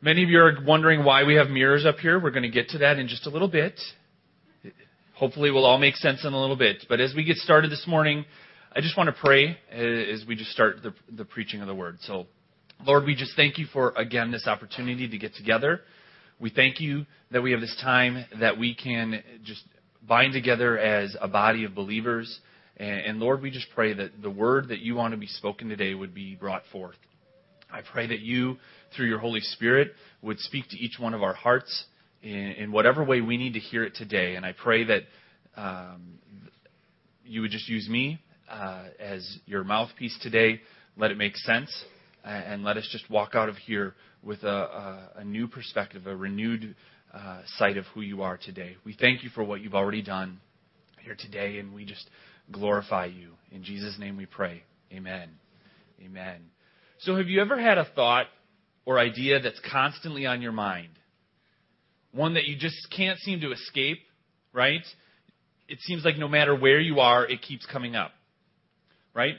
Many of you are wondering why we have mirrors up here. We're going to get to that in just a little bit. Hopefully, it will all make sense in a little bit. But as we get started this morning, I just want to pray uh, as we just start the, the preaching of the word. So, Lord, we just thank you for, again, this opportunity to get together. We thank you that we have this time that we can just bind together as a body of believers. And, and Lord, we just pray that the word that you want to be spoken today would be brought forth. I pray that you, through your Holy Spirit, would speak to each one of our hearts in, in whatever way we need to hear it today. And I pray that um, you would just use me uh, as your mouthpiece today. Let it make sense, and let us just walk out of here with a, a, a new perspective, a renewed uh, sight of who you are today. We thank you for what you've already done here today, and we just glorify you. In Jesus' name we pray. Amen. Amen. So, have you ever had a thought or idea that's constantly on your mind? One that you just can't seem to escape, right? It seems like no matter where you are, it keeps coming up, right?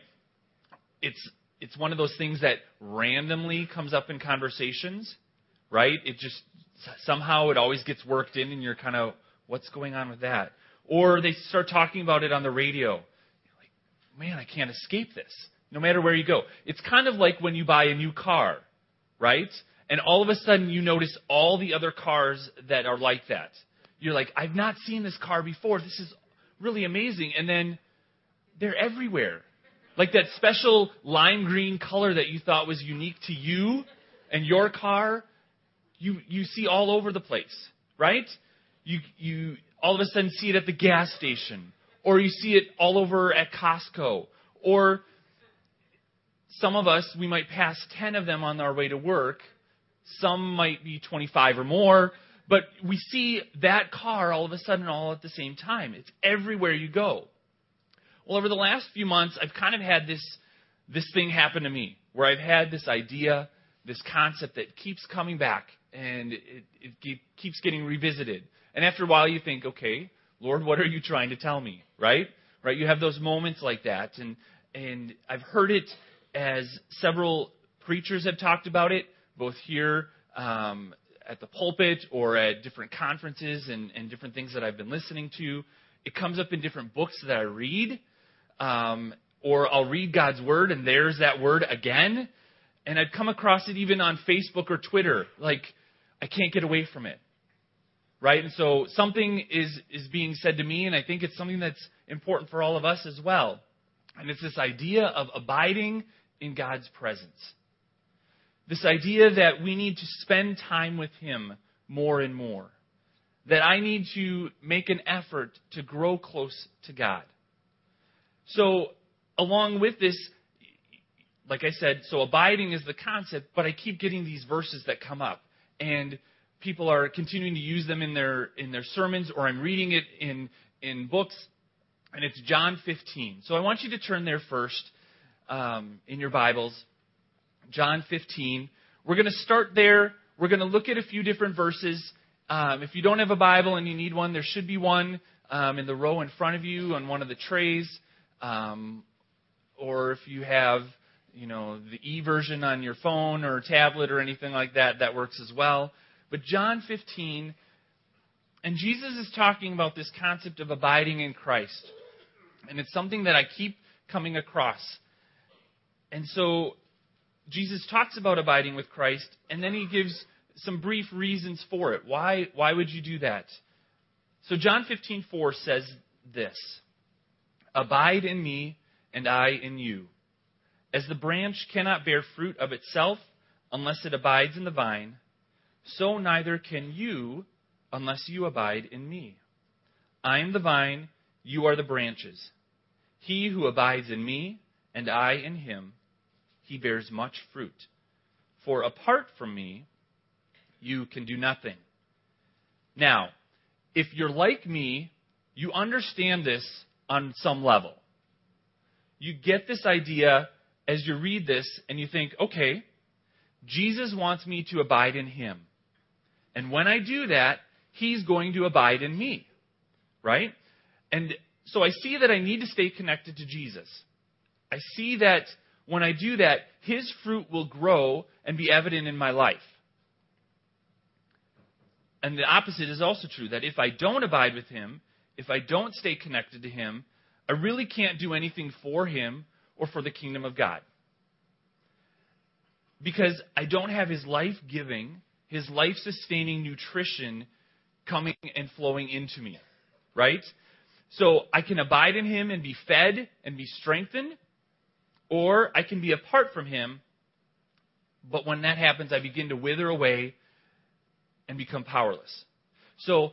It's, it's one of those things that randomly comes up in conversations, right? It just, somehow it always gets worked in and you're kind of, what's going on with that? Or they start talking about it on the radio. You're like, man, I can't escape this no matter where you go. It's kind of like when you buy a new car, right? And all of a sudden you notice all the other cars that are like that. You're like, I've not seen this car before. This is really amazing. And then they're everywhere. Like that special lime green color that you thought was unique to you and your car, you, you see all over the place, right? You, you all of a sudden see it at the gas station, or you see it all over at Costco, or some of us, we might pass 10 of them on our way to work. Some might be 25 or more. But we see that car all of a sudden all at the same time. It's everywhere you go. Well, over the last few months, I've kind of had this, this thing happen to me where I've had this idea, this concept that keeps coming back and it, it keeps getting revisited. And after a while, you think, okay, Lord, what are you trying to tell me? Right? Right? You have those moments like that. And, and I've heard it as several preachers have talked about it, both here um, at the pulpit or at different conferences and, and, different things that I've been listening to. It comes up in different books that I read. Um, or I'll read God's word and there's that word again. And I've come across it even on Facebook or Twitter. Like, I can't get away from it. Right? And so something is, is being said to me, and I think it's something that's important for all of us as well. And it's this idea of abiding in God's presence. This idea that we need to spend time with Him more and more. That I need to make an effort to grow close to God. So, along with this, like I said, so abiding is the concept, but I keep getting these verses that come up. And people are continuing to use them in their in their sermons or I'm reading it in in books and it's John 15. So I want you to turn there first um, in your Bibles, John 15. We're going to start there. We're going to look at a few different verses. Um, if you don't have a Bible and you need one, there should be one um, in the row in front of you on one of the trays. Um, or if you have, you know, the e version on your phone or tablet or anything like that, that works as well. But John 15, and Jesus is talking about this concept of abiding in Christ. And it's something that I keep coming across. And so Jesus talks about abiding with Christ, and then he gives some brief reasons for it. Why, why would you do that? So John 15:4 says this: Abide in me, and I in you. As the branch cannot bear fruit of itself unless it abides in the vine, so neither can you unless you abide in me. I am the vine, you are the branches. He who abides in me, and I in him, he bears much fruit. For apart from me, you can do nothing. Now, if you're like me, you understand this on some level. You get this idea as you read this and you think, okay, Jesus wants me to abide in him. And when I do that, he's going to abide in me. Right? And so I see that I need to stay connected to Jesus. I see that when I do that, his fruit will grow and be evident in my life. And the opposite is also true that if I don't abide with him, if I don't stay connected to him, I really can't do anything for him or for the kingdom of God. Because I don't have his life giving, his life sustaining nutrition coming and flowing into me. Right? So I can abide in him and be fed and be strengthened, or I can be apart from him. But when that happens, I begin to wither away and become powerless. So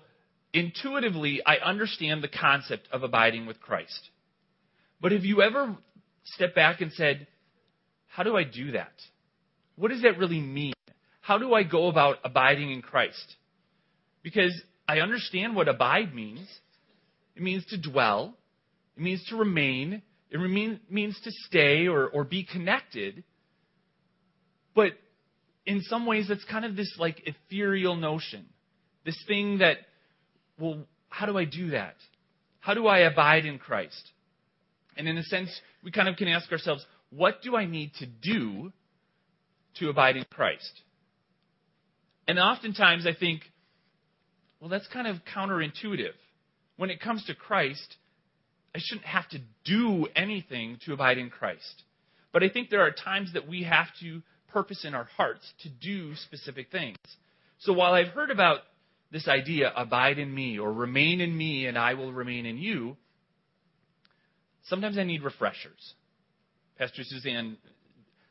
intuitively, I understand the concept of abiding with Christ. But have you ever stepped back and said, How do I do that? What does that really mean? How do I go about abiding in Christ? Because I understand what abide means. It means to dwell, it means to remain, it remain, means to stay or, or be connected. But in some ways, it's kind of this like ethereal notion. This thing that, well, how do I do that? How do I abide in Christ? And in a sense, we kind of can ask ourselves, what do I need to do to abide in Christ? And oftentimes I think, well, that's kind of counterintuitive. When it comes to Christ, I shouldn't have to do anything to abide in Christ. But I think there are times that we have to purpose in our hearts to do specific things. So while I've heard about this idea, abide in me, or remain in me and I will remain in you, sometimes I need refreshers. Pastor Suzanne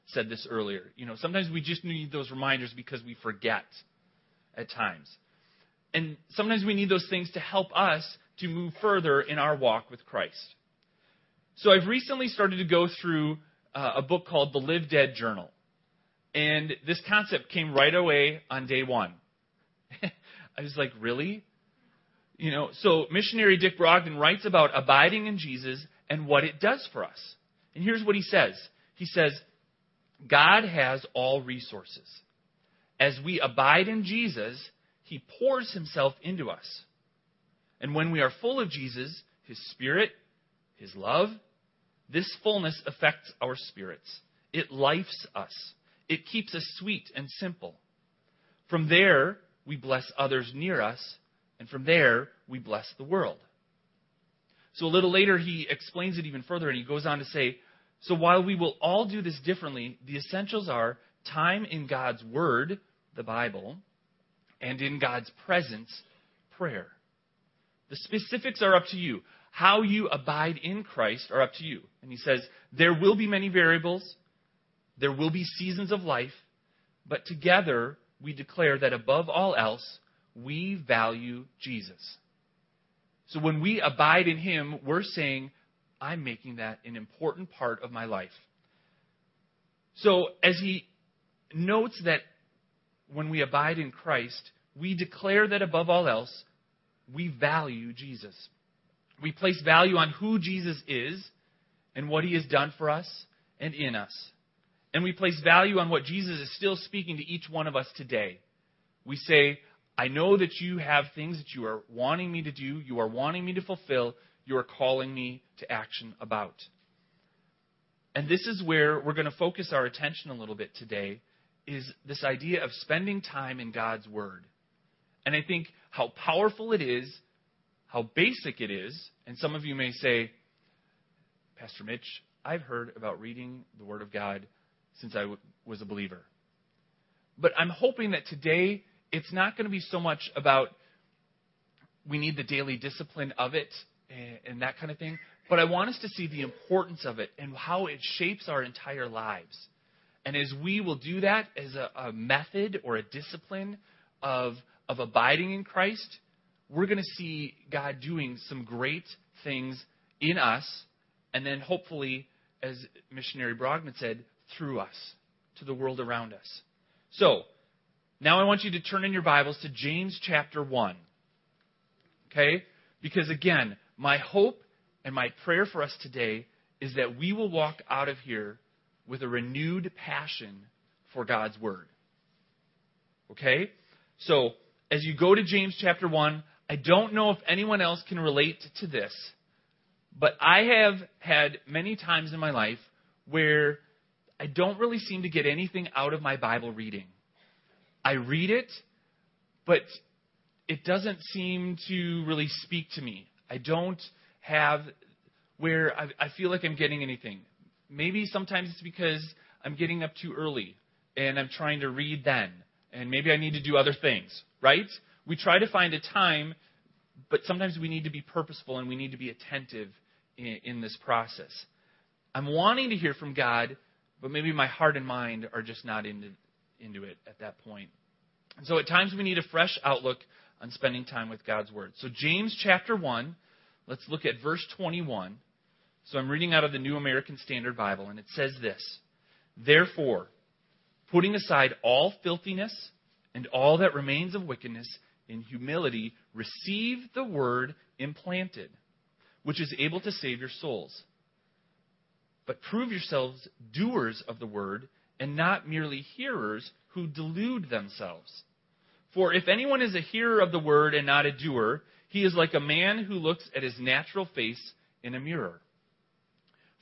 said this earlier. You know, sometimes we just need those reminders because we forget at times. And sometimes we need those things to help us to move further in our walk with Christ. So I've recently started to go through uh, a book called The Live Dead Journal. And this concept came right away on day one. I was like, really? You know, so missionary Dick Brogden writes about abiding in Jesus and what it does for us. And here's what he says He says, God has all resources. As we abide in Jesus, he pours himself into us. And when we are full of Jesus, his spirit, his love, this fullness affects our spirits. It lifes us. It keeps us sweet and simple. From there, we bless others near us, and from there, we bless the world. So a little later, he explains it even further, and he goes on to say, So while we will all do this differently, the essentials are time in God's Word, the Bible, and in God's presence, prayer. The specifics are up to you. How you abide in Christ are up to you. And he says, There will be many variables, there will be seasons of life, but together we declare that above all else, we value Jesus. So when we abide in Him, we're saying, I'm making that an important part of my life. So as he notes that when we abide in Christ, we declare that above all else, we value Jesus. We place value on who Jesus is and what he has done for us and in us. And we place value on what Jesus is still speaking to each one of us today. We say, I know that you have things that you are wanting me to do, you are wanting me to fulfill, you are calling me to action about. And this is where we're going to focus our attention a little bit today is this idea of spending time in God's word. And I think how powerful it is, how basic it is, and some of you may say, Pastor Mitch, I've heard about reading the Word of God since I w- was a believer. But I'm hoping that today it's not going to be so much about we need the daily discipline of it and, and that kind of thing, but I want us to see the importance of it and how it shapes our entire lives. And as we will do that as a, a method or a discipline of of abiding in Christ, we're going to see God doing some great things in us, and then hopefully, as missionary Brogden said, through us to the world around us. So, now I want you to turn in your Bibles to James chapter 1. Okay? Because again, my hope and my prayer for us today is that we will walk out of here with a renewed passion for God's Word. Okay? So, as you go to James chapter 1, I don't know if anyone else can relate to this, but I have had many times in my life where I don't really seem to get anything out of my Bible reading. I read it, but it doesn't seem to really speak to me. I don't have where I, I feel like I'm getting anything. Maybe sometimes it's because I'm getting up too early and I'm trying to read then, and maybe I need to do other things, right? We try to find a time, but sometimes we need to be purposeful and we need to be attentive in, in this process. I'm wanting to hear from God, but maybe my heart and mind are just not into, into it at that point. And so at times we need a fresh outlook on spending time with God's Word. So, James chapter 1, let's look at verse 21. So, I'm reading out of the New American Standard Bible, and it says this Therefore, putting aside all filthiness and all that remains of wickedness, in humility receive the Word implanted, which is able to save your souls. But prove yourselves doers of the Word, and not merely hearers who delude themselves. For if anyone is a hearer of the word and not a doer, he is like a man who looks at his natural face in a mirror.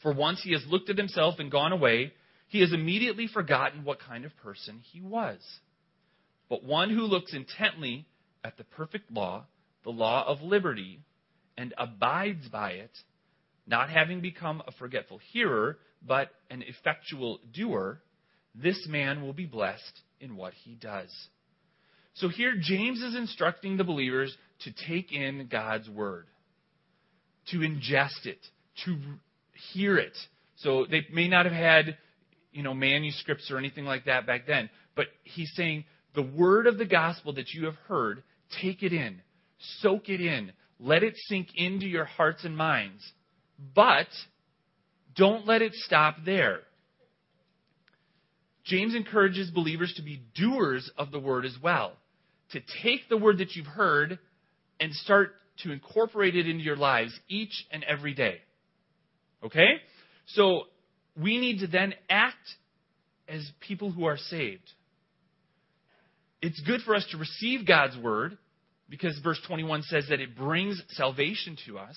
For once he has looked at himself and gone away, he has immediately forgotten what kind of person he was. But one who looks intently at the perfect law, the law of liberty, and abides by it, not having become a forgetful hearer, but an effectual doer, this man will be blessed in what he does. So here, James is instructing the believers to take in God's word, to ingest it, to hear it. So they may not have had, you know, manuscripts or anything like that back then, but he's saying the word of the gospel that you have heard, take it in, soak it in, let it sink into your hearts and minds. But don't let it stop there. James encourages believers to be doers of the word as well to take the word that you've heard and start to incorporate it into your lives each and every day. Okay? So we need to then act as people who are saved. It's good for us to receive God's word because verse 21 says that it brings salvation to us.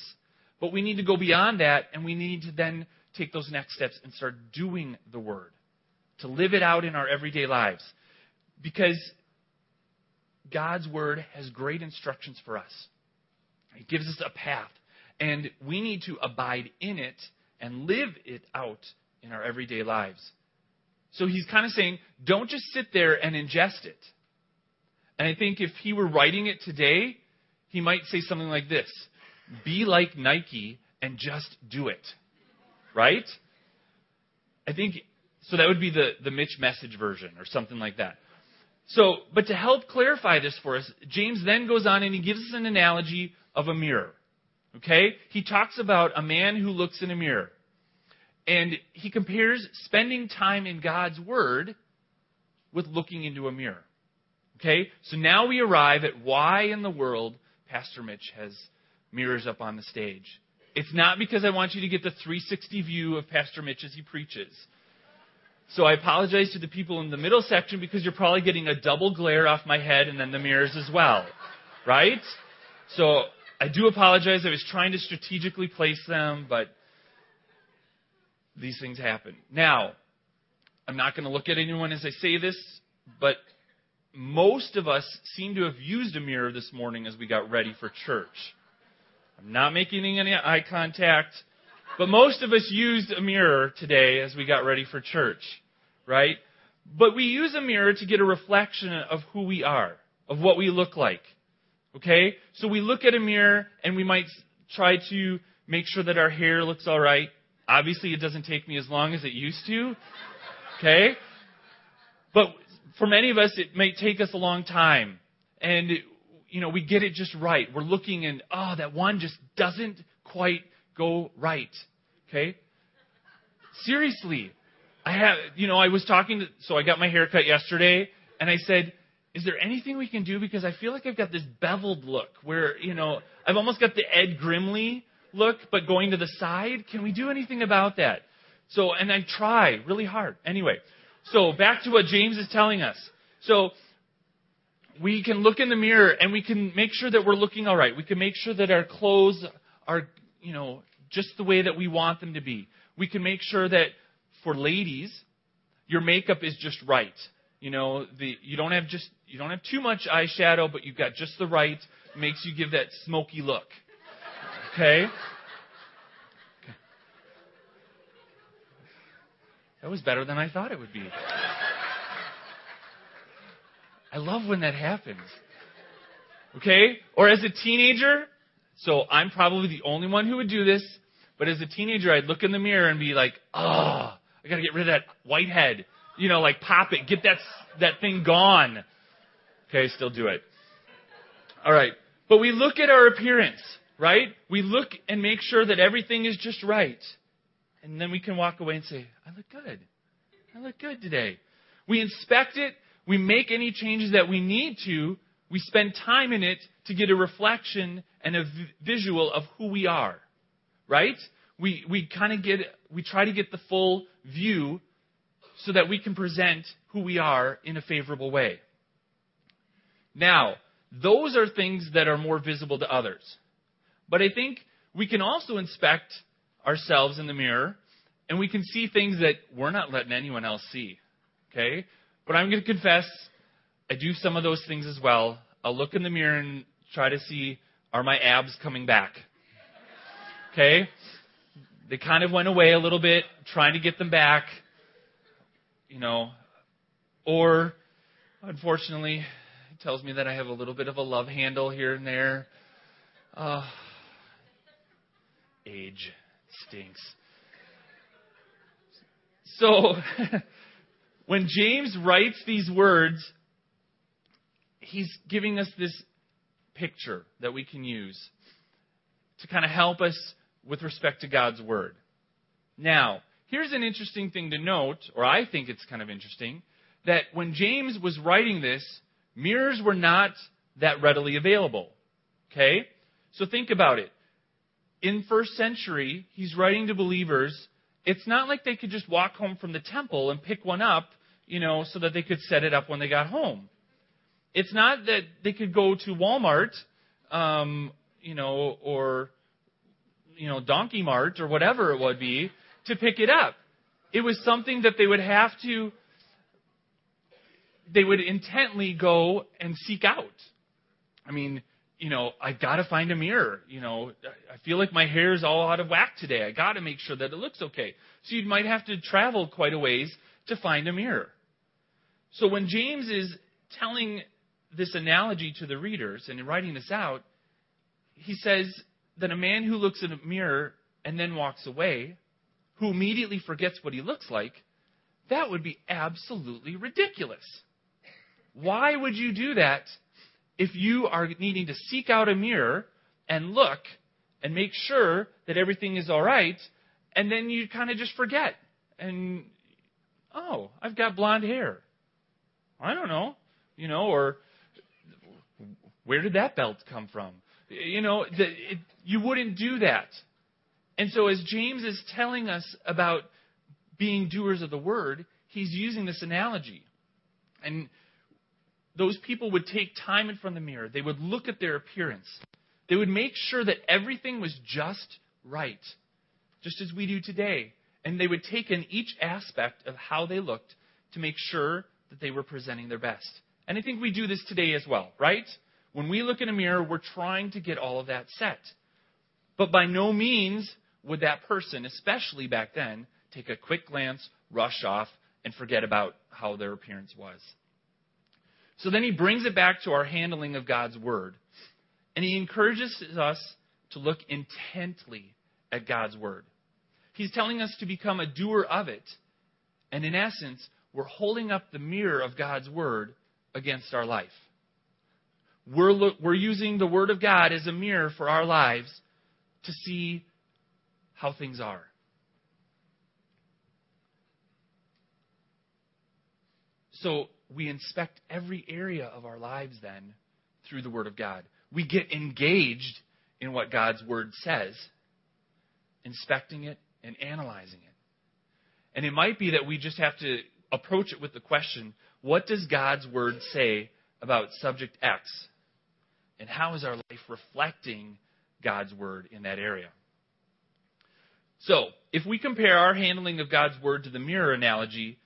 But we need to go beyond that and we need to then take those next steps and start doing the word, to live it out in our everyday lives. Because God's Word has great instructions for us. It gives us a path. And we need to abide in it and live it out in our everyday lives. So he's kind of saying, don't just sit there and ingest it. And I think if he were writing it today, he might say something like this Be like Nike and just do it. Right? I think, so that would be the, the Mitch message version or something like that. So, but to help clarify this for us, James then goes on and he gives us an analogy of a mirror. Okay? He talks about a man who looks in a mirror. And he compares spending time in God's Word with looking into a mirror. Okay? So now we arrive at why in the world Pastor Mitch has mirrors up on the stage. It's not because I want you to get the 360 view of Pastor Mitch as he preaches. So I apologize to the people in the middle section because you're probably getting a double glare off my head and then the mirrors as well. Right? So I do apologize. I was trying to strategically place them, but these things happen. Now, I'm not going to look at anyone as I say this, but most of us seem to have used a mirror this morning as we got ready for church. I'm not making any eye contact. But most of us used a mirror today as we got ready for church, right? But we use a mirror to get a reflection of who we are, of what we look like. Okay? So we look at a mirror and we might try to make sure that our hair looks all right. Obviously, it doesn't take me as long as it used to. Okay? But for many of us, it may take us a long time. And, you know, we get it just right. We're looking and, oh, that one just doesn't quite go right. Okay? Seriously. I have, you know, I was talking to, so I got my hair cut yesterday, and I said, is there anything we can do? Because I feel like I've got this beveled look where, you know, I've almost got the Ed Grimley look, but going to the side. Can we do anything about that? So, and I try really hard. Anyway, so back to what James is telling us. So, we can look in the mirror and we can make sure that we're looking all right. We can make sure that our clothes are you know, just the way that we want them to be. We can make sure that for ladies, your makeup is just right. You know, the, you don't have just you don't have too much eyeshadow, but you've got just the right, makes you give that smoky look. Okay? That was better than I thought it would be. I love when that happens. Okay? Or as a teenager, so I'm probably the only one who would do this, but as a teenager, I'd look in the mirror and be like, oh, I gotta get rid of that white head. You know, like pop it, get that, that thing gone. Okay, still do it. Alright. But we look at our appearance, right? We look and make sure that everything is just right. And then we can walk away and say, I look good. I look good today. We inspect it. We make any changes that we need to. We spend time in it to get a reflection and a visual of who we are. Right? We, we kind of get, we try to get the full view so that we can present who we are in a favorable way. Now, those are things that are more visible to others. But I think we can also inspect ourselves in the mirror and we can see things that we're not letting anyone else see. Okay? But I'm going to confess, I do some of those things as well. I'll look in the mirror and try to see, are my abs coming back? Okay? They kind of went away a little bit, trying to get them back. You know, or unfortunately, it tells me that I have a little bit of a love handle here and there. Uh, age stinks. So, when James writes these words, he's giving us this picture that we can use to kind of help us with respect to God's Word. Now, here's an interesting thing to note, or I think it's kind of interesting, that when James was writing this, mirrors were not that readily available. Okay? So think about it. In first century, he's writing to believers it's not like they could just walk home from the temple and pick one up, you know, so that they could set it up when they got home. It's not that they could go to Walmart, um, you know, or you know, Donkey Mart or whatever it would be to pick it up. It was something that they would have to they would intently go and seek out. I mean, you know, I've got to find a mirror. You know, I feel like my hair is all out of whack today. I got to make sure that it looks okay. So you might have to travel quite a ways to find a mirror. So when James is telling this analogy to the readers and writing this out, he says that a man who looks in a mirror and then walks away, who immediately forgets what he looks like, that would be absolutely ridiculous. Why would you do that if you are needing to seek out a mirror and look and make sure that everything is all right, and then you kind of just forget. And, oh, I've got blonde hair. I don't know. You know, or where did that belt come from? You know, the, it, you wouldn't do that. And so, as James is telling us about being doers of the word, he's using this analogy. And those people would take time in front of the mirror. They would look at their appearance. They would make sure that everything was just right, just as we do today. And they would take in each aspect of how they looked to make sure that they were presenting their best. And I think we do this today as well, right? When we look in a mirror, we're trying to get all of that set. But by no means would that person, especially back then, take a quick glance, rush off, and forget about how their appearance was. So then he brings it back to our handling of God's word. And he encourages us to look intently at God's word. He's telling us to become a doer of it. And in essence, we're holding up the mirror of God's word against our life. We're, lo- we're using the word of God as a mirror for our lives to see how things are. So we inspect every area of our lives then through the Word of God. We get engaged in what God's Word says, inspecting it and analyzing it. And it might be that we just have to approach it with the question what does God's Word say about subject X? And how is our life reflecting God's Word in that area? So, if we compare our handling of God's Word to the mirror analogy,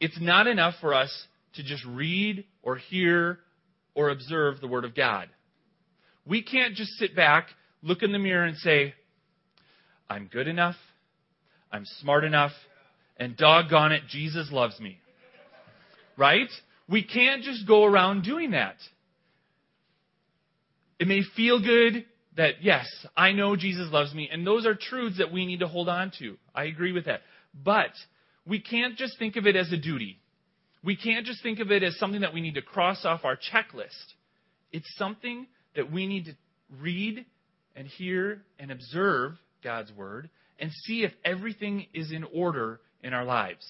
it's not enough for us to just read or hear or observe the Word of God. We can't just sit back, look in the mirror, and say, I'm good enough, I'm smart enough, and doggone it, Jesus loves me. Right? We can't just go around doing that. It may feel good that, yes, I know Jesus loves me, and those are truths that we need to hold on to. I agree with that. But we can't just think of it as a duty. We can't just think of it as something that we need to cross off our checklist. It's something that we need to read and hear and observe God's Word and see if everything is in order in our lives.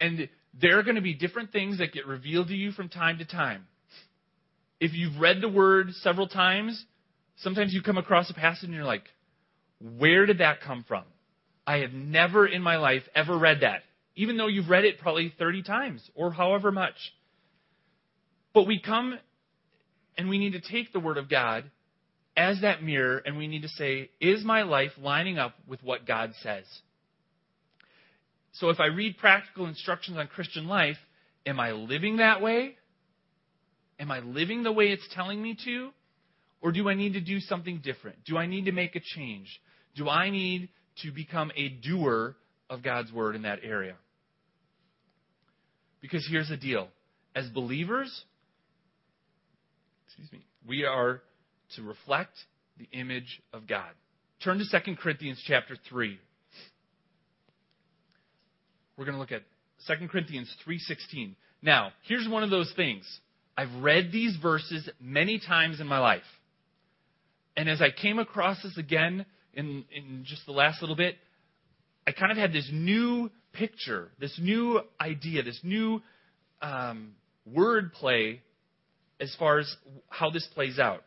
And there are going to be different things that get revealed to you from time to time. If you've read the Word several times, sometimes you come across a passage and you're like, where did that come from? I have never in my life ever read that even though you've read it probably 30 times or however much. But we come and we need to take the Word of God as that mirror and we need to say, is my life lining up with what God says? So if I read practical instructions on Christian life, am I living that way? Am I living the way it's telling me to? Or do I need to do something different? Do I need to make a change? Do I need to become a doer of God's Word in that area? Because here's the deal as believers, excuse me, we are to reflect the image of God. Turn to 2 Corinthians chapter 3. We're going to look at 2 Corinthians 3:16. Now, here's one of those things. I've read these verses many times in my life. And as I came across this again in, in just the last little bit, I kind of had this new picture, this new idea, this new um, word play as far as how this plays out.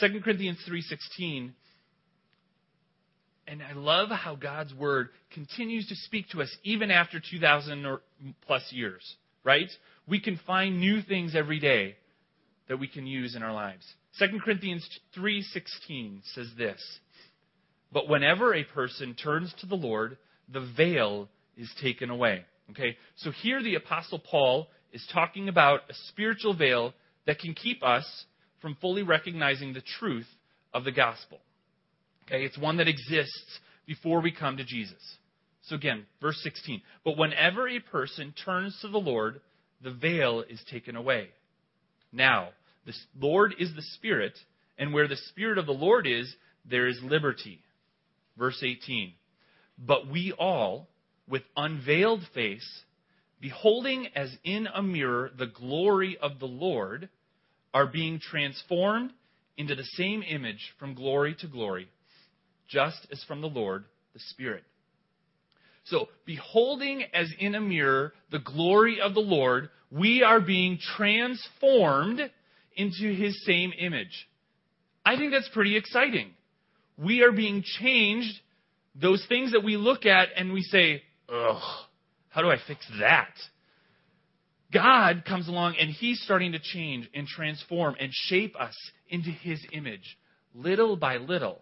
2 Corinthians 3:16 and I love how God's word continues to speak to us even after 2000 or plus years, right? We can find new things every day that we can use in our lives. 2 Corinthians 3:16 says this: But whenever a person turns to the Lord, the veil is taken away. Okay? So here the Apostle Paul is talking about a spiritual veil that can keep us from fully recognizing the truth of the gospel. Okay? It's one that exists before we come to Jesus. So again, verse 16. But whenever a person turns to the Lord, the veil is taken away. Now, the Lord is the Spirit, and where the Spirit of the Lord is, there is liberty. Verse 18. But we all, with unveiled face, beholding as in a mirror the glory of the Lord, are being transformed into the same image from glory to glory, just as from the Lord the Spirit. So, beholding as in a mirror the glory of the Lord, we are being transformed into his same image. I think that's pretty exciting. We are being changed those things that we look at and we say, ugh, how do I fix that? God comes along and He's starting to change and transform and shape us into His image, little by little.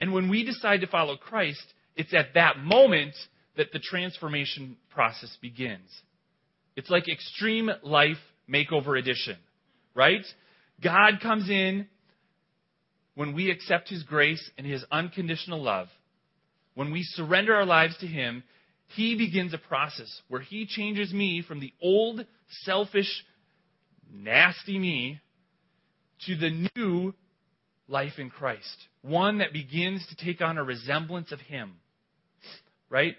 And when we decide to follow Christ, it's at that moment that the transformation process begins. It's like extreme life makeover edition, right? God comes in when we accept His grace and His unconditional love when we surrender our lives to Him, He begins a process where He changes me from the old, selfish, nasty me to the new life in Christ. One that begins to take on a resemblance of Him. Right?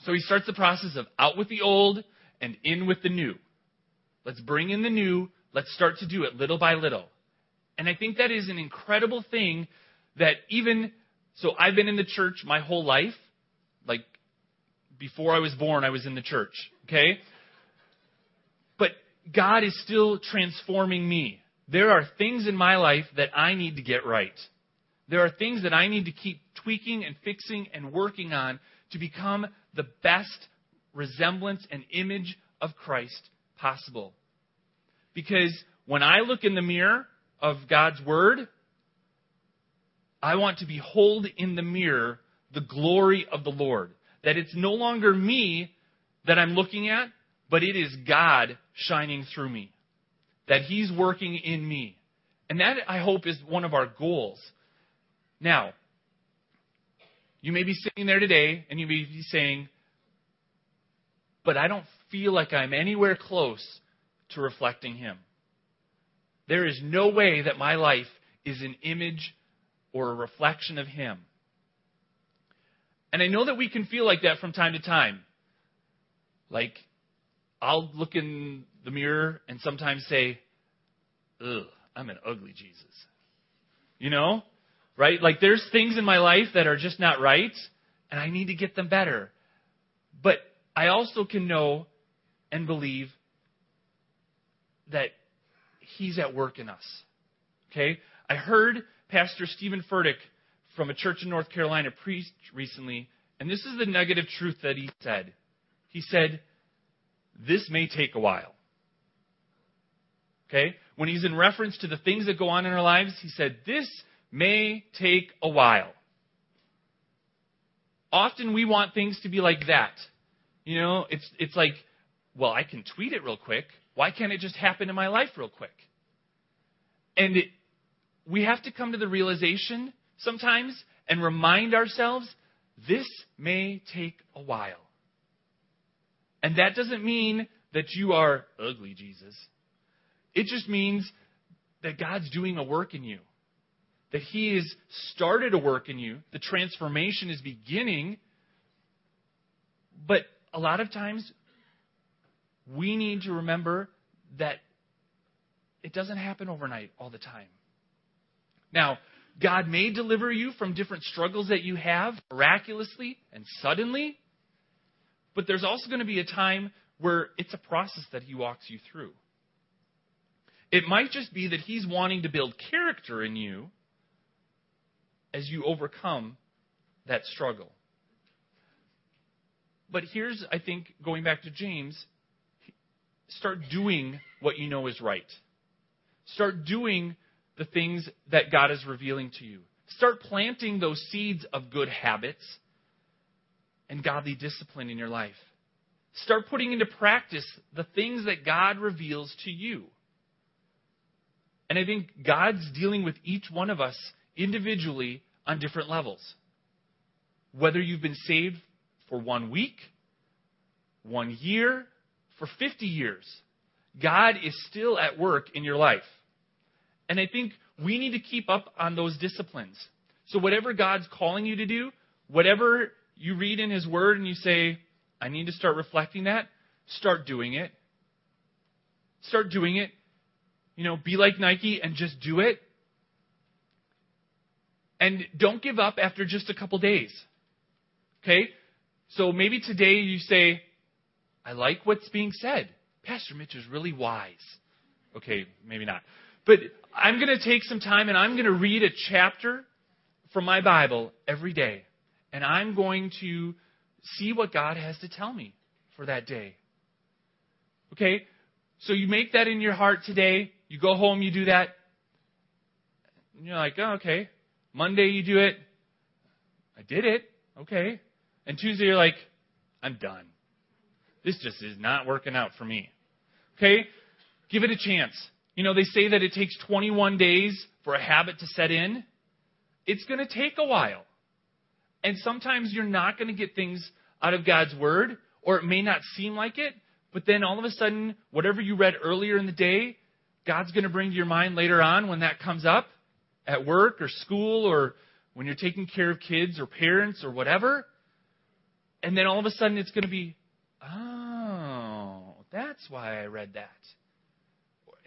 So He starts the process of out with the old and in with the new. Let's bring in the new. Let's start to do it little by little. And I think that is an incredible thing that even so I've been in the church my whole life. Like before I was born, I was in the church. Okay? But God is still transforming me. There are things in my life that I need to get right. There are things that I need to keep tweaking and fixing and working on to become the best resemblance and image of Christ possible. Because when I look in the mirror of God's Word, I want to behold in the mirror the glory of the Lord. That it's no longer me that I'm looking at, but it is God shining through me, that He's working in me. And that, I hope, is one of our goals. Now, you may be sitting there today and you may be saying, but I don't feel like I'm anywhere close to reflecting Him. There is no way that my life is an image or a reflection of Him. And I know that we can feel like that from time to time. Like, I'll look in the mirror and sometimes say, ugh, I'm an ugly Jesus. You know? Right? Like, there's things in my life that are just not right, and I need to get them better. But I also can know and believe that He's at work in us. Okay? I heard Pastor Steven Furtick from a church in North Carolina preach recently, and this is the negative truth that he said. He said, This may take a while. Okay? When he's in reference to the things that go on in our lives, he said, This may take a while. Often we want things to be like that. You know, it's, it's like, well, I can tweet it real quick. Why can't it just happen in my life real quick? And it, we have to come to the realization sometimes and remind ourselves this may take a while. And that doesn't mean that you are ugly, Jesus. It just means that God's doing a work in you. That He has started a work in you. The transformation is beginning. But a lot of times, we need to remember that it doesn't happen overnight all the time. Now, God may deliver you from different struggles that you have miraculously and suddenly, but there's also going to be a time where it's a process that He walks you through. It might just be that He's wanting to build character in you as you overcome that struggle. But here's, I think, going back to James, start doing what you know is right. Start doing the things that God is revealing to you. Start planting those seeds of good habits and godly discipline in your life. Start putting into practice the things that God reveals to you. And I think God's dealing with each one of us individually on different levels. Whether you've been saved for one week, one year, for 50 years, God is still at work in your life. And I think we need to keep up on those disciplines. So, whatever God's calling you to do, whatever you read in His Word and you say, I need to start reflecting that, start doing it. Start doing it. You know, be like Nike and just do it. And don't give up after just a couple days. Okay? So maybe today you say, I like what's being said. Pastor Mitch is really wise. Okay, maybe not. But I'm going to take some time and I'm going to read a chapter from my Bible every day. And I'm going to see what God has to tell me for that day. Okay? So you make that in your heart today. You go home, you do that. And you're like, oh, okay. Monday you do it. I did it. Okay. And Tuesday you're like, I'm done. This just is not working out for me. Okay? Give it a chance. You know, they say that it takes 21 days for a habit to set in. It's going to take a while. And sometimes you're not going to get things out of God's Word, or it may not seem like it, but then all of a sudden, whatever you read earlier in the day, God's going to bring to your mind later on when that comes up at work or school or when you're taking care of kids or parents or whatever. And then all of a sudden it's going to be, oh, that's why I read that.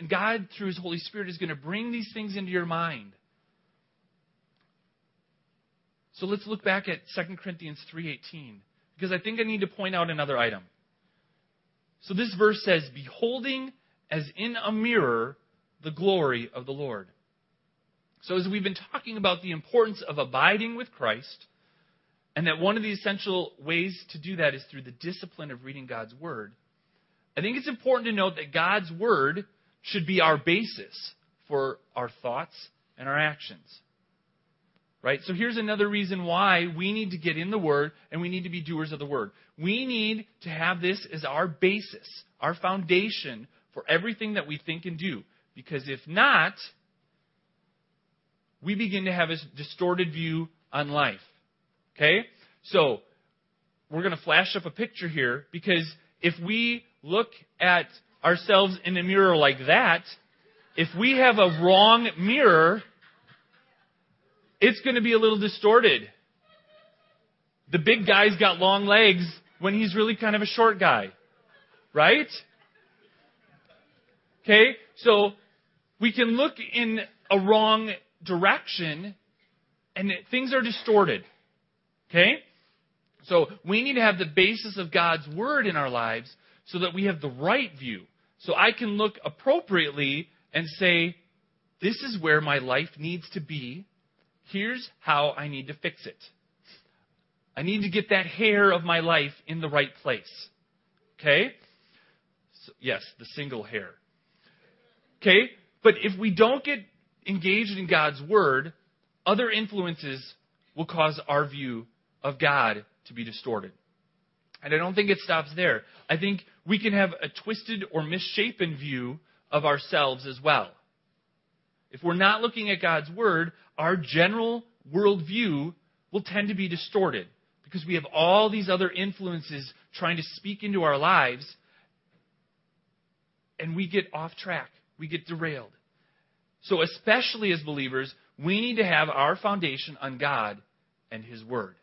And God, through His Holy Spirit, is going to bring these things into your mind. So let's look back at 2 Corinthians 3:18 because I think I need to point out another item. So this verse says, "Beholding as in a mirror the glory of the Lord." So as we've been talking about the importance of abiding with Christ, and that one of the essential ways to do that is through the discipline of reading God's word, I think it's important to note that God's word should be our basis for our thoughts and our actions. Right? So here's another reason why we need to get in the Word and we need to be doers of the Word. We need to have this as our basis, our foundation for everything that we think and do. Because if not, we begin to have a distorted view on life. Okay? So, we're going to flash up a picture here because if we look at ourselves in a mirror like that, if we have a wrong mirror, it's going to be a little distorted. The big guy's got long legs when he's really kind of a short guy. Right? Okay? So we can look in a wrong direction and things are distorted. Okay? So we need to have the basis of God's Word in our lives so that we have the right view. So I can look appropriately and say, this is where my life needs to be. Here's how I need to fix it. I need to get that hair of my life in the right place. Okay? So, yes, the single hair. Okay? But if we don't get engaged in God's Word, other influences will cause our view of God to be distorted. And I don't think it stops there. I think we can have a twisted or misshapen view of ourselves as well. If we're not looking at God's Word, our general worldview will tend to be distorted because we have all these other influences trying to speak into our lives and we get off track. We get derailed. So, especially as believers, we need to have our foundation on God and His Word.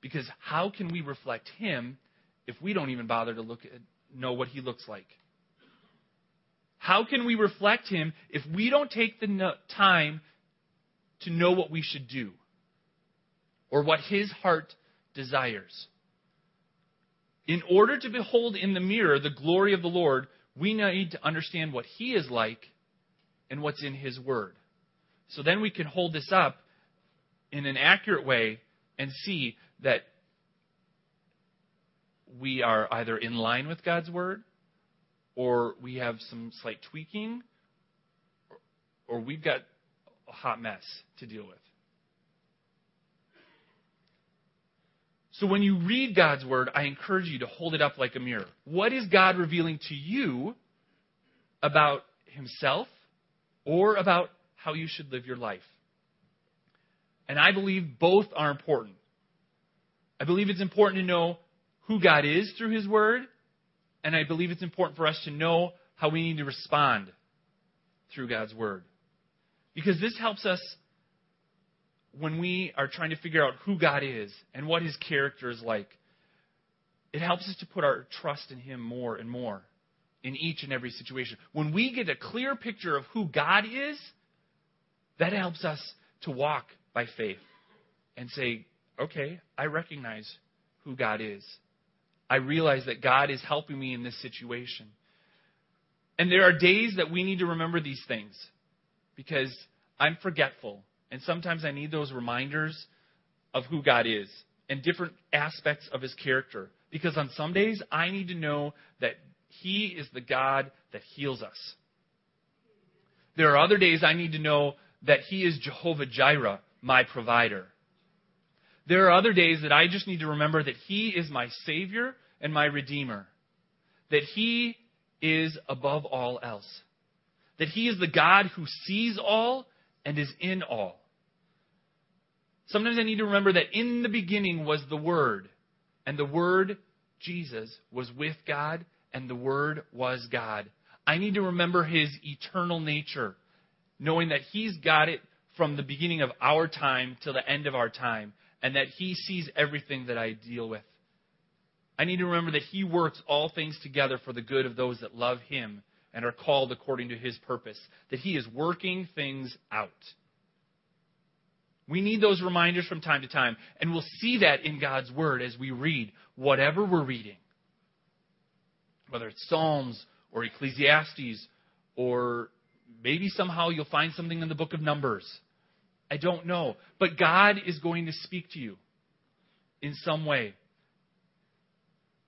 Because how can we reflect Him if we don't even bother to look at, know what He looks like? How can we reflect Him if we don't take the time to know what we should do or what His heart desires? In order to behold in the mirror the glory of the Lord, we need to understand what He is like and what's in His Word. So then we can hold this up in an accurate way and see that we are either in line with God's Word or we have some slight tweaking or we've got a hot mess to deal with. So when you read God's Word, I encourage you to hold it up like a mirror. What is God revealing to you about Himself or about how you should live your life? And I believe both are important. I believe it's important to know who God is through His Word, and I believe it's important for us to know how we need to respond through God's Word. Because this helps us when we are trying to figure out who God is and what His character is like. It helps us to put our trust in Him more and more in each and every situation. When we get a clear picture of who God is, that helps us to walk by faith and say, okay, I recognize who God is. I realize that God is helping me in this situation. And there are days that we need to remember these things because I'm forgetful. And sometimes I need those reminders of who God is and different aspects of his character. Because on some days, I need to know that he is the God that heals us. There are other days I need to know that he is Jehovah Jireh, my provider. There are other days that I just need to remember that He is my Savior and my Redeemer. That He is above all else. That He is the God who sees all and is in all. Sometimes I need to remember that in the beginning was the Word, and the Word, Jesus, was with God, and the Word was God. I need to remember His eternal nature, knowing that He's got it from the beginning of our time till the end of our time, and that He sees everything that I deal with. I need to remember that He works all things together for the good of those that love Him and are called according to His purpose, that He is working things out. We need those reminders from time to time, and we'll see that in God's Word as we read whatever we're reading. Whether it's Psalms or Ecclesiastes, or maybe somehow you'll find something in the book of Numbers. I don't know. But God is going to speak to you in some way.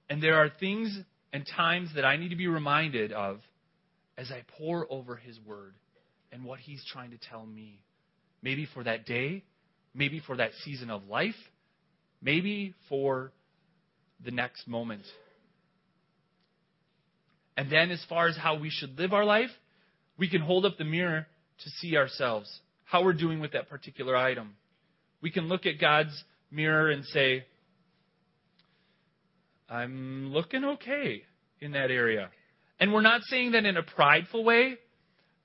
And there are things and times that I need to be reminded of as I pore over His Word and what He's trying to tell me. Maybe for that day, maybe for that season of life, maybe for the next moment. And then, as far as how we should live our life, we can hold up the mirror to see ourselves, how we're doing with that particular item. We can look at God's mirror and say, I'm looking okay in that area. And we're not saying that in a prideful way,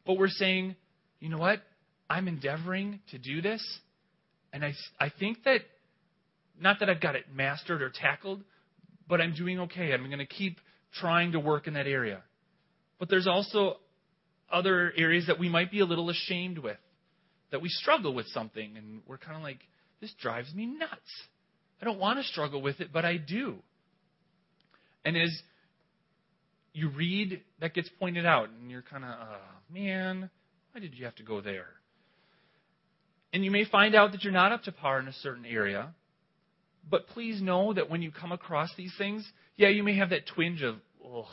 but we're saying, you know what? I'm endeavoring to do this. And I, I think that, not that I've got it mastered or tackled, but I'm doing okay. I'm going to keep trying to work in that area. But there's also other areas that we might be a little ashamed with, that we struggle with something, and we're kind of like, this drives me nuts. I don't want to struggle with it, but I do. And as you read, that gets pointed out, and you're kind of, oh, man, why did you have to go there? And you may find out that you're not up to par in a certain area. But please know that when you come across these things, yeah, you may have that twinge of, ugh.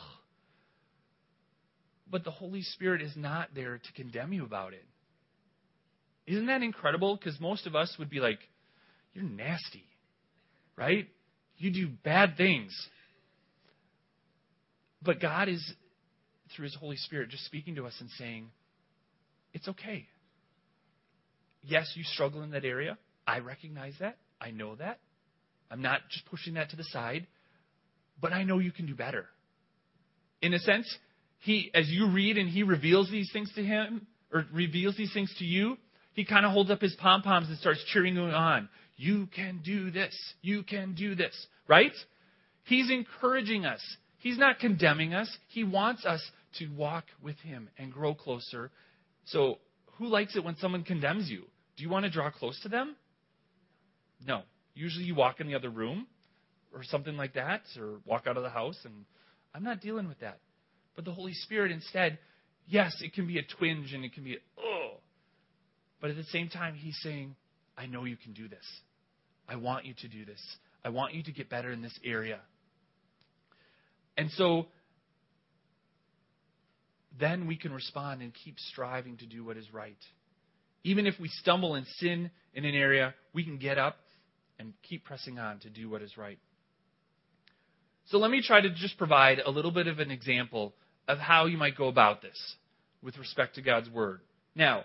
But the Holy Spirit is not there to condemn you about it. Isn't that incredible? Because most of us would be like, you're nasty, right? You do bad things. But God is, through His Holy Spirit, just speaking to us and saying, it's okay. Yes, you struggle in that area. I recognize that. I know that. I'm not just pushing that to the side, but I know you can do better. In a sense, he, as you read and he reveals these things to him, or reveals these things to you, he kind of holds up his pom poms and starts cheering you on. You can do this. You can do this. Right? He's encouraging us. He's not condemning us. He wants us to walk with him and grow closer. So, who likes it when someone condemns you? Do you want to draw close to them? No. Usually you walk in the other room or something like that, or walk out of the house, and I'm not dealing with that. But the Holy Spirit instead, yes, it can be a twinge and it can be, a, oh. But at the same time, He's saying, I know you can do this. I want you to do this. I want you to get better in this area. And so then we can respond and keep striving to do what is right. Even if we stumble and sin in an area, we can get up and keep pressing on to do what is right. So let me try to just provide a little bit of an example of how you might go about this with respect to God's Word. Now,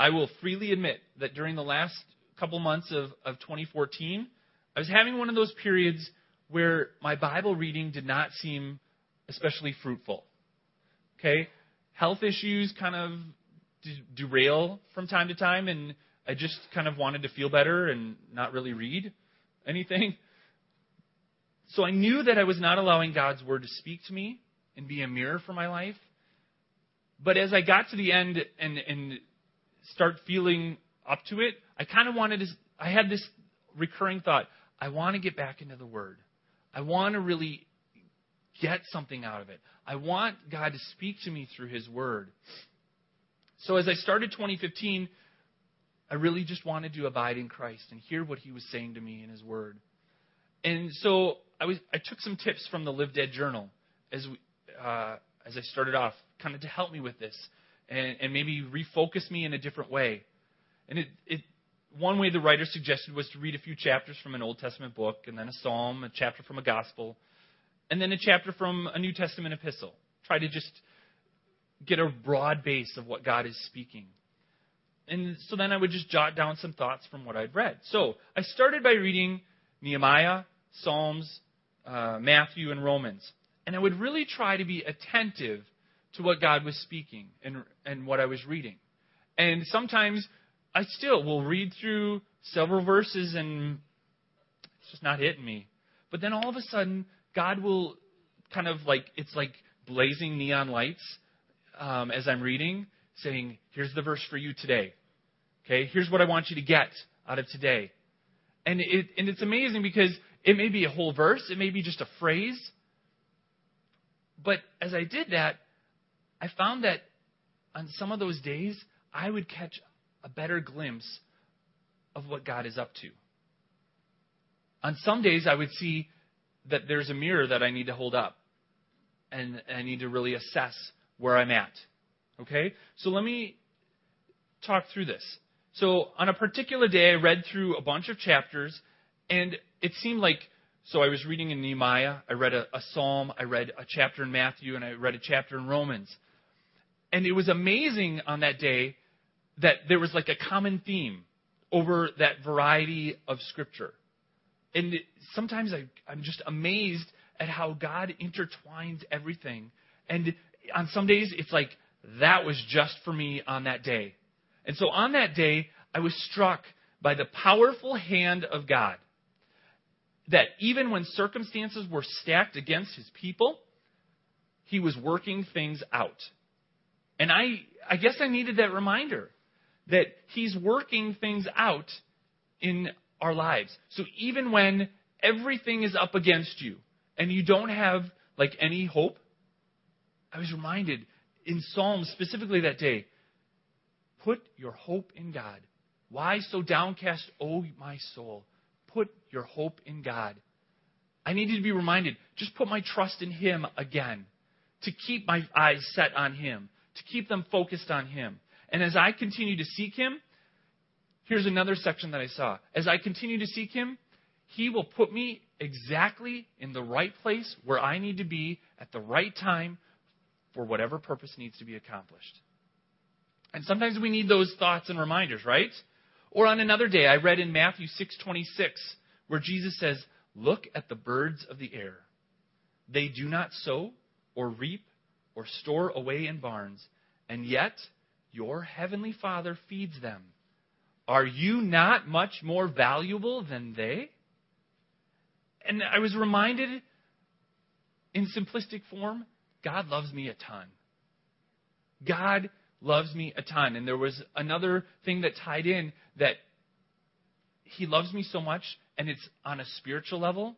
I will freely admit that during the last couple months of, of 2014, I was having one of those periods where my Bible reading did not seem especially fruitful. Okay? Health issues kind of derail from time to time, and I just kind of wanted to feel better and not really read anything. So I knew that I was not allowing God's word to speak to me and be a mirror for my life. But as I got to the end and, and start feeling up to it, I kind of wanted to, I had this recurring thought I want to get back into the word. I want to really get something out of it. I want God to speak to me through his word. So as I started 2015, I really just wanted to abide in Christ and hear what he was saying to me in his word. And so I was I took some tips from the Live Dead Journal as we, uh, as I started off, kind of to help me with this and, and maybe refocus me in a different way. And it, it one way the writer suggested was to read a few chapters from an Old Testament book, and then a psalm, a chapter from a gospel, and then a chapter from a New Testament epistle. Try to just get a broad base of what God is speaking. And so then I would just jot down some thoughts from what I'd read. So I started by reading Nehemiah, Psalms, uh, Matthew, and Romans. And I would really try to be attentive to what God was speaking and, and what I was reading. And sometimes I still will read through several verses and it's just not hitting me. But then all of a sudden, God will kind of like, it's like blazing neon lights um, as I'm reading, saying, here's the verse for you today. Okay, here's what I want you to get out of today. And, it, and it's amazing because it may be a whole verse, it may be just a phrase. But as I did that, I found that on some of those days, I would catch a better glimpse of what God is up to. On some days, I would see that there's a mirror that I need to hold up, and I need to really assess where I'm at. Okay? So let me talk through this. So on a particular day, I read through a bunch of chapters, And it seemed like, so I was reading in Nehemiah, I read a, a psalm, I read a chapter in Matthew, and I read a chapter in Romans. And it was amazing on that day that there was like a common theme over that variety of scripture. And sometimes I, I'm just amazed at how God intertwines everything. And on some days, it's like, that was just for me on that day. And so on that day, I was struck by the powerful hand of God. That even when circumstances were stacked against his people, he was working things out. And I, I guess I needed that reminder that he's working things out in our lives. So even when everything is up against you and you don't have like any hope, I was reminded in Psalms specifically that day, put your hope in God. Why so downcast, O my soul? Put your hope in God. I needed to be reminded, just put my trust in Him again, to keep my eyes set on Him, to keep them focused on Him. And as I continue to seek Him, here's another section that I saw. As I continue to seek Him, He will put me exactly in the right place where I need to be at the right time for whatever purpose needs to be accomplished. And sometimes we need those thoughts and reminders, right? Or on another day, I read in Matthew 6:26 where Jesus says, "Look at the birds of the air. They do not sow or reap or store away in barns, and yet your heavenly Father feeds them. Are you not much more valuable than they?" And I was reminded in simplistic form, God loves me a ton. God loves me a ton. And there was another thing that tied in that he loves me so much, and it's on a spiritual level.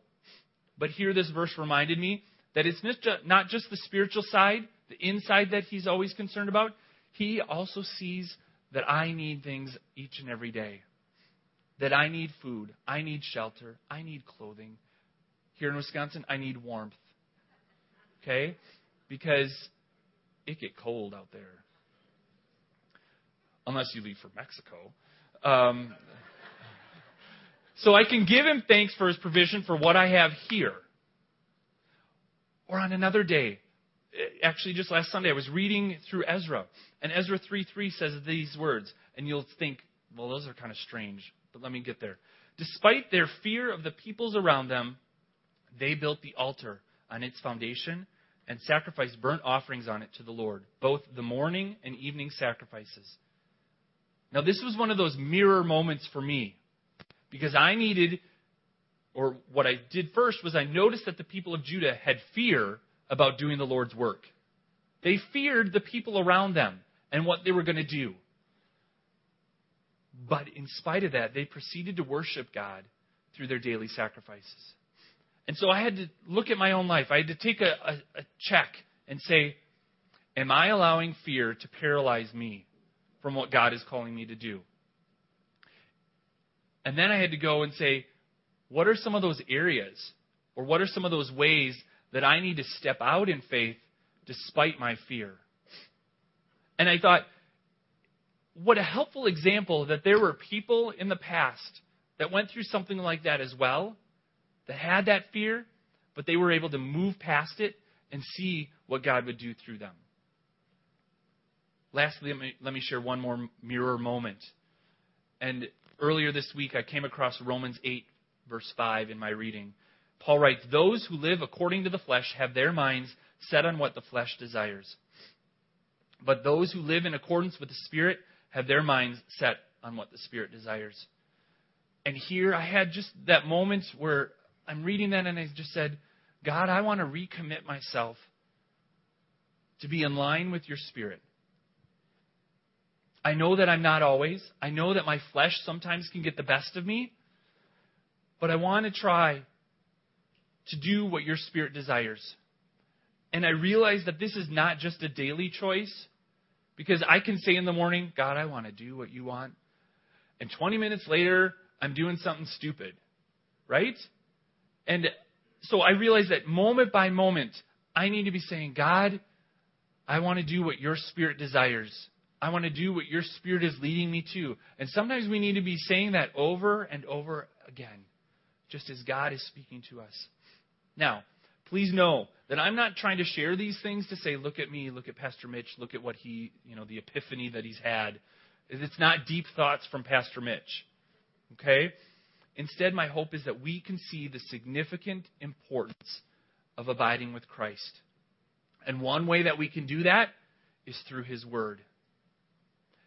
But here, this verse reminded me that it's not just the spiritual side, the inside that he's always concerned about. He also sees that I need things each and every day. That I need food, I need shelter, I need clothing. Here in Wisconsin, I need warmth. Okay? Because it get cold out there unless you leave for Mexico. Um, so I can give him thanks for his provision for what I have here. Or on another day, eh, actually just last Sunday, I was reading through Ezra, and Ezra 3 3 says these words, and you'll think, well, those are kind of strange, but let me get there. Despite their fear of the peoples around them, they built the altar on its foundation and sacrificed burnt offerings on it to the Lord, both the morning and evening sacrifices. Now, this was one of those mirror moments for me because I needed, or what I did first was I noticed that the people of Judah had fear about doing the Lord's work. They feared the people around them and what they were going to do. But in spite of that, they proceeded to worship God through their daily sacrifices. And so I had to look at my own life. I had to take a, a, a check and say, Am I allowing fear to paralyze me? from what God is calling me to do. And then I had to go and say, what are some of those areas or what are some of those ways that I need to step out in faith despite my fear? And I thought, what a helpful example that there were people in the past that went through something like that as well, that had that fear, but they were able to move past it and see what God would do through them. Lastly, let me, let me share one more mirror moment. And earlier this week, I came across Romans 8, verse 5 in my reading. Paul writes, Those who live according to the flesh have their minds set on what the flesh desires. But those who live in accordance with the Spirit have their minds set on what the Spirit desires. And here I had just that moment where I'm reading that and I just said, God, I want to recommit myself to be in line with your Spirit. I know that I'm not always. I know that my flesh sometimes can get the best of me. But I want to try to do what your spirit desires. And I realize that this is not just a daily choice because I can say in the morning, God, I want to do what you want. And 20 minutes later, I'm doing something stupid. Right? And so I realize that moment by moment, I need to be saying, God, I want to do what your spirit desires. I want to do what your spirit is leading me to. And sometimes we need to be saying that over and over again. Just as God is speaking to us. Now, please know that I'm not trying to share these things to say, look at me, look at Pastor Mitch, look at what he, you know, the epiphany that he's had. It's not deep thoughts from Pastor Mitch. Okay? Instead, my hope is that we can see the significant importance of abiding with Christ. And one way that we can do that is through His Word.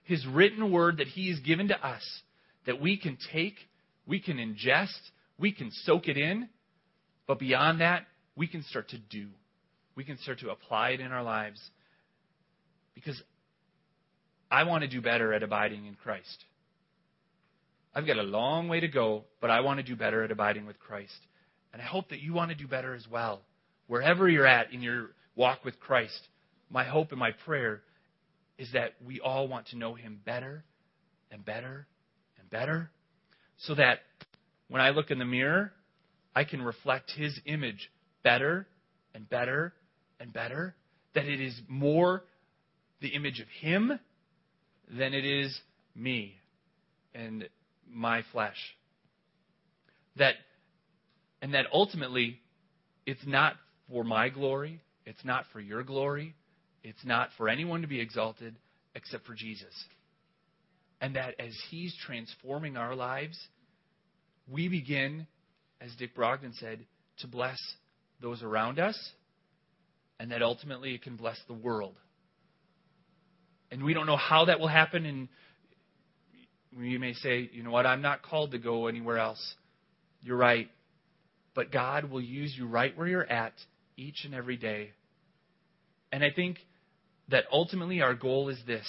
His written Word that He has given to us, that we can take, we can ingest, we can soak it in, but beyond that, we can start to do. We can start to apply it in our lives. Because I want to do better at abiding in Christ. I've got a long way to go, but I want to do better at abiding with Christ. And I hope that you want to do better as well. Wherever you're at in your walk with Christ, my hope and my prayer is that we all want to know Him better and better and better so that when I look in the mirror, I can reflect His image better and better and better. That it is more the image of Him than it is me and my flesh. That, and that ultimately, it's not for my glory, it's not for your glory, it's not for anyone to be exalted except for Jesus. And that as He's transforming our lives, we begin, as Dick Brogden said, to bless those around us, and that ultimately it can bless the world. And we don't know how that will happen, and you may say, you know what, I'm not called to go anywhere else. You're right. But God will use you right where you're at each and every day. And I think that ultimately our goal is this.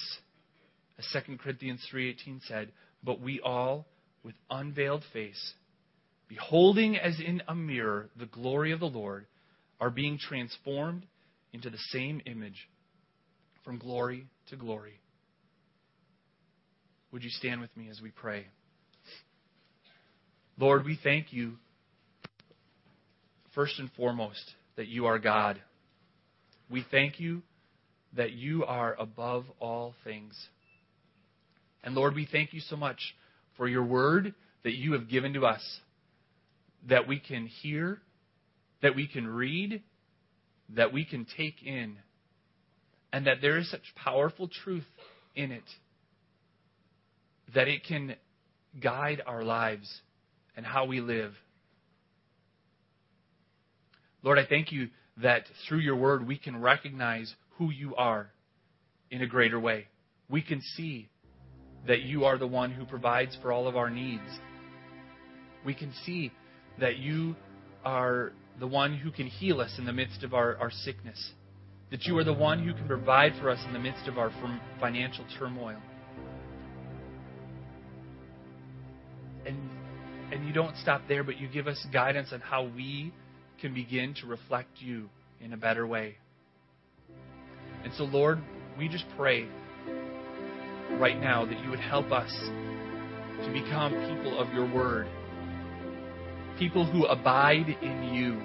As 2 Corinthians 3:18 said, "But we all with unveiled face, beholding as in a mirror the glory of the Lord, are being transformed into the same image from glory to glory." Would you stand with me as we pray? Lord, we thank you, first and foremost, that you are God. We thank you that you are above all things. And Lord, we thank you so much for your word that you have given to us, that we can hear, that we can read, that we can take in, and that there is such powerful truth in it that it can guide our lives and how we live. Lord, I thank you that through your word we can recognize who you are in a greater way. We can see that you are the one who provides for all of our needs. We can see that you are the one who can heal us in the midst of our, our sickness. That you are the one who can provide for us in the midst of our financial turmoil. and and you don't stop there, but you give us guidance on how we can begin to reflect you in a better way. And so, Lord, we just pray right now that you would help us to become people of your word, people who abide in you,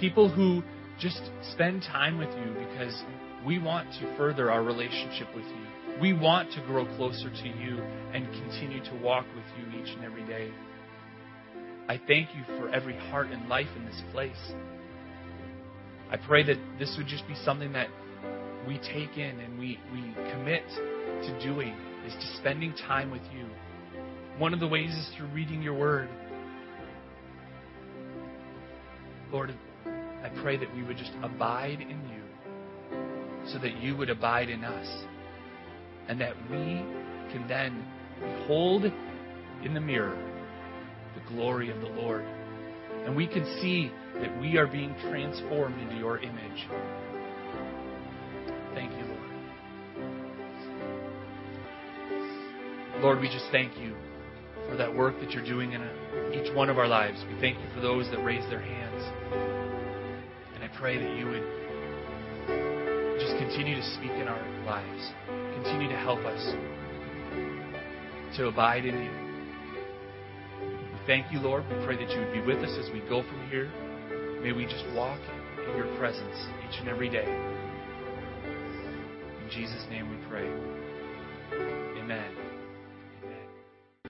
people who just spend time with you because we want to further our relationship with you. We want to grow closer to you and continue to walk with you each and every day. I thank you for every heart and life in this place. I pray that this would just be something that we take in and we, we commit to doing is to spending time with you. One of the ways is through reading your word. Lord, I pray that we would just abide in you so that you would abide in us and that we can then behold in the mirror the glory of the Lord. And we can see that we are being transformed into your image. Lord, we just thank you for that work that you're doing in each one of our lives. We thank you for those that raise their hands. And I pray that you would just continue to speak in our lives continue to help us to abide in you. We thank you, Lord. We pray that you would be with us as we go from here. May we just walk in your presence each and every day. In Jesus' name we pray.